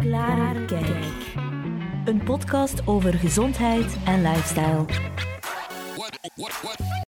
Klare Kijk. Een podcast over gezondheid en lifestyle.